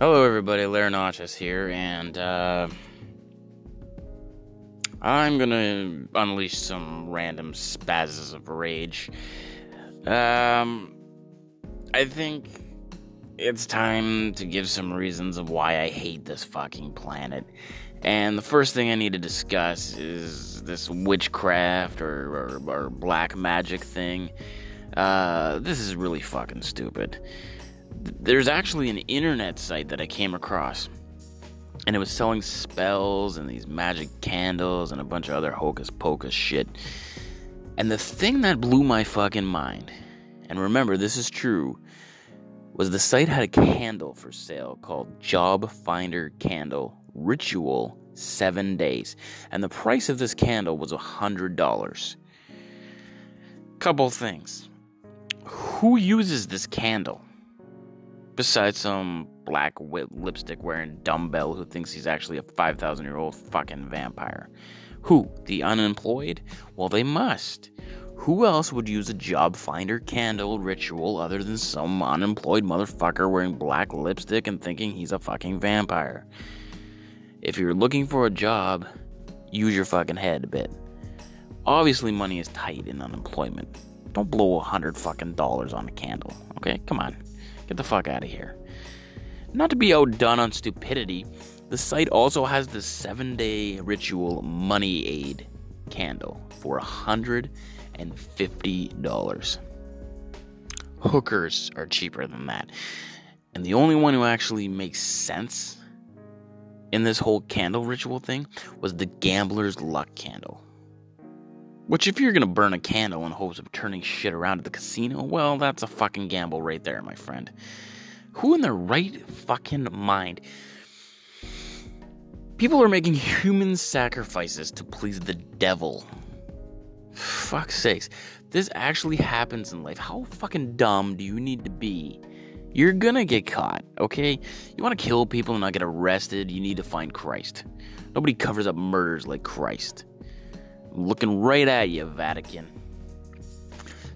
Hello, everybody. Notches here, and uh, I'm gonna unleash some random spazzes of rage. Um, I think it's time to give some reasons of why I hate this fucking planet. And the first thing I need to discuss is this witchcraft or, or, or black magic thing. Uh, this is really fucking stupid there's actually an internet site that I came across, and it was selling spells and these magic candles and a bunch of other hocus pocus shit. And the thing that blew my fucking mind, and remember, this is true, was the site had a candle for sale called Job Finder Candle Ritual 7 Days. And the price of this candle was $100. Couple things. Who uses this candle? Besides some black lipstick wearing dumbbell who thinks he's actually a 5,000 year old fucking vampire. Who? The unemployed? Well, they must. Who else would use a job finder candle ritual other than some unemployed motherfucker wearing black lipstick and thinking he's a fucking vampire? If you're looking for a job, use your fucking head a bit. Obviously, money is tight in unemployment. Don't blow a hundred fucking dollars on a candle, okay? Come on. Get the fuck out of here. Not to be outdone on stupidity, the site also has the seven day ritual money aid candle for $150. Hookers are cheaper than that. And the only one who actually makes sense in this whole candle ritual thing was the gambler's luck candle. Which, if you're gonna burn a candle in hopes of turning shit around at the casino, well, that's a fucking gamble right there, my friend. Who in their right fucking mind? People are making human sacrifices to please the devil. Fuck's sakes. This actually happens in life. How fucking dumb do you need to be? You're gonna get caught, okay? You wanna kill people and not get arrested, you need to find Christ. Nobody covers up murders like Christ looking right at you, Vatican.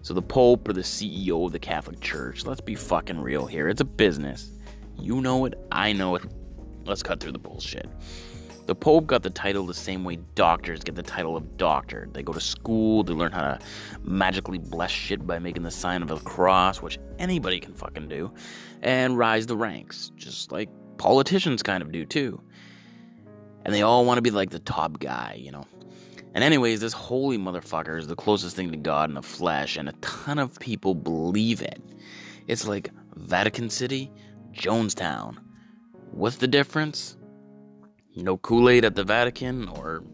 So the Pope or the CEO of the Catholic Church, let's be fucking real here. It's a business. You know it, I know it. Let's cut through the bullshit. The Pope got the title the same way doctors get the title of doctor. They go to school, they learn how to magically bless shit by making the sign of a cross, which anybody can fucking do, and rise the ranks, just like politicians kind of do too. And they all want to be like the top guy, you know. And, anyways, this holy motherfucker is the closest thing to God in the flesh, and a ton of people believe it. It's like Vatican City, Jonestown. What's the difference? No Kool Aid at the Vatican, or.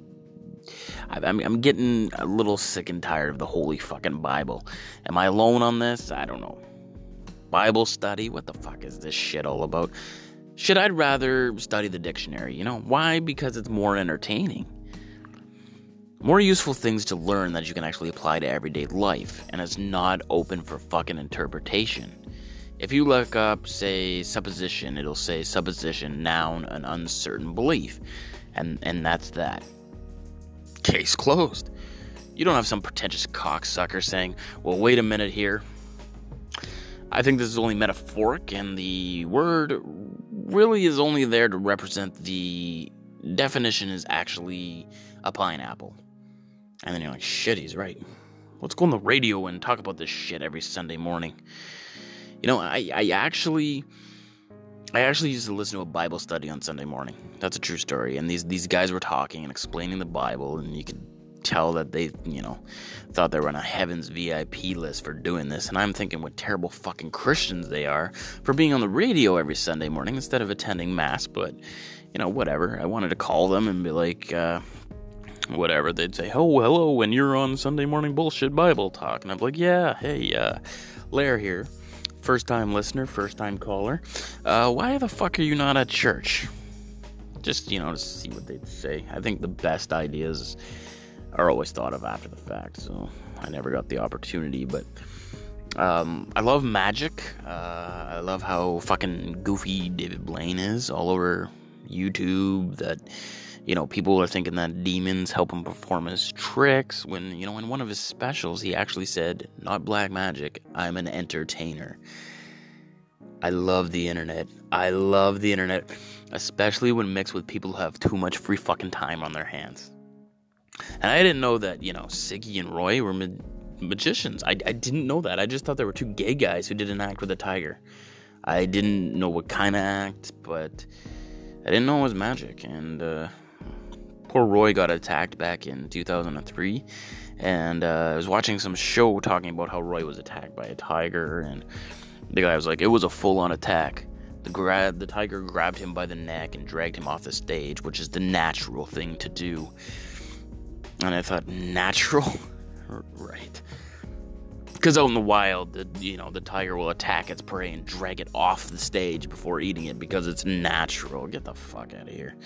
I I'm getting a little sick and tired of the holy fucking Bible. Am I alone on this? I don't know. Bible study? What the fuck is this shit all about? Should I'd rather study the dictionary? You know, why? Because it's more entertaining more useful things to learn that you can actually apply to everyday life, and it's not open for fucking interpretation. If you look up, say, supposition, it'll say supposition, noun, an uncertain belief. And, and that's that. Case closed. You don't have some pretentious cocksucker saying, well, wait a minute here. I think this is only metaphoric, and the word really is only there to represent the definition is actually a pineapple. And then you're like, shit, he's right. Let's go on the radio and talk about this shit every Sunday morning. You know, I, I actually I actually used to listen to a Bible study on Sunday morning. That's a true story. And these these guys were talking and explaining the Bible, and you could tell that they, you know, thought they were on a heaven's VIP list for doing this. And I'm thinking what terrible fucking Christians they are for being on the radio every Sunday morning instead of attending mass. But you know, whatever. I wanted to call them and be like, uh, whatever, they'd say, "Oh, hello," when you're on Sunday morning bullshit Bible talk, and I'm like, "Yeah, hey, uh, Lair here, first time listener, first time caller. Uh, why the fuck are you not at church?" Just you know to see what they'd say. I think the best ideas are always thought of after the fact, so I never got the opportunity, but. Um, I love magic. Uh, I love how fucking goofy David Blaine is all over YouTube. That you know, people are thinking that demons help him perform his tricks when, you know, in one of his specials, he actually said, Not black magic, I'm an entertainer. I love the internet. I love the internet, especially when mixed with people who have too much free fucking time on their hands. And I didn't know that, you know, Siggy and Roy were ma- magicians. I, I didn't know that. I just thought they were two gay guys who did an act with a tiger. I didn't know what kind of act, but I didn't know it was magic. And uh, poor Roy got attacked back in 2003. And uh, I was watching some show talking about how Roy was attacked by a tiger. And the guy was like, it was a full on attack. The, gra- the tiger grabbed him by the neck and dragged him off the stage, which is the natural thing to do. And I thought, natural? right. Because out in the wild, the, you know, the tiger will attack its prey and drag it off the stage before eating it because it's natural. Get the fuck out of here.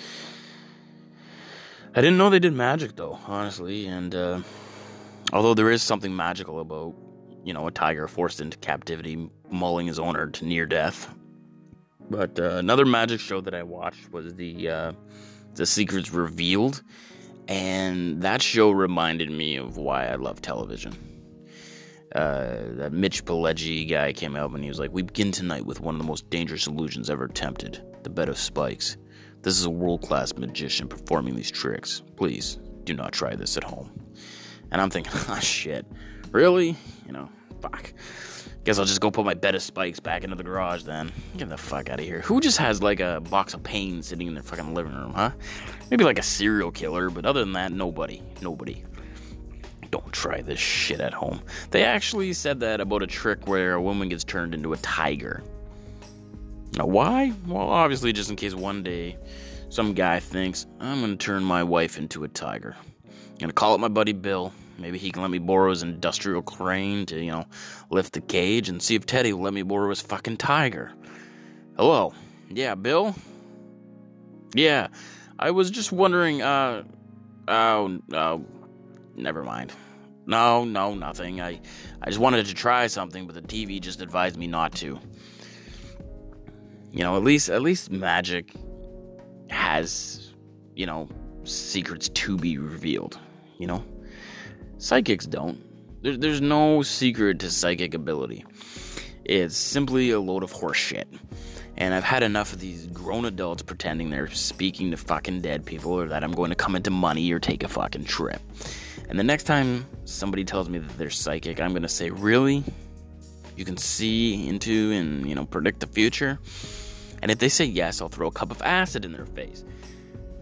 I didn't know they did magic though, honestly, and uh, although there is something magical about, you know, a tiger forced into captivity, mauling his owner to near death. But uh, another magic show that I watched was the uh, the Secrets Revealed, and that show reminded me of why I love television. Uh, that Mitch Pileggi guy came out and he was like, "We begin tonight with one of the most dangerous illusions ever attempted: the bed of spikes. This is a world-class magician performing these tricks. Please do not try this at home." And I'm thinking, "Ah, shit, really? You know, fuck." Guess I'll just go put my bed of spikes back into the garage then. Get the fuck out of here. Who just has like a box of pain sitting in their fucking living room, huh? Maybe like a serial killer, but other than that, nobody. Nobody. Don't try this shit at home. They actually said that about a trick where a woman gets turned into a tiger. Now, why? Well, obviously, just in case one day some guy thinks, I'm gonna turn my wife into a tiger. I'm gonna call up my buddy Bill. Maybe he can let me borrow his industrial crane to, you know, lift the cage and see if Teddy will let me borrow his fucking tiger. Hello. Yeah, Bill? Yeah. I was just wondering, uh, oh, oh, never mind. No, no, nothing. I, I just wanted to try something, but the TV just advised me not to. You know, at least, at least magic has, you know, secrets to be revealed. You know, psychics don't. There, there's no secret to psychic ability. It's simply a load of horseshit. And I've had enough of these grown adults pretending they're speaking to fucking dead people or that I'm going to come into money or take a fucking trip. And the next time somebody tells me that they're psychic, I'm going to say, Really? You can see into and, you know, predict the future? And if they say yes, I'll throw a cup of acid in their face.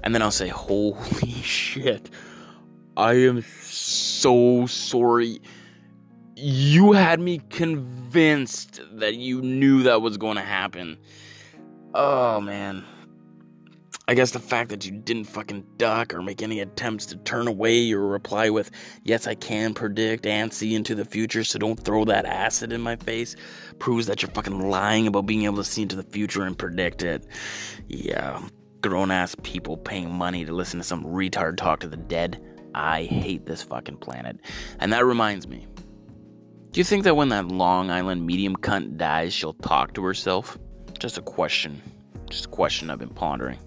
And then I'll say, Holy shit. I am so sorry. You had me convinced that you knew that was going to happen. Oh, man. I guess the fact that you didn't fucking duck or make any attempts to turn away or reply with, yes, I can predict and see into the future, so don't throw that acid in my face, proves that you're fucking lying about being able to see into the future and predict it. Yeah, grown ass people paying money to listen to some retard talk to the dead. I hate this fucking planet. And that reminds me. Do you think that when that Long Island medium cunt dies, she'll talk to herself? Just a question. Just a question I've been pondering.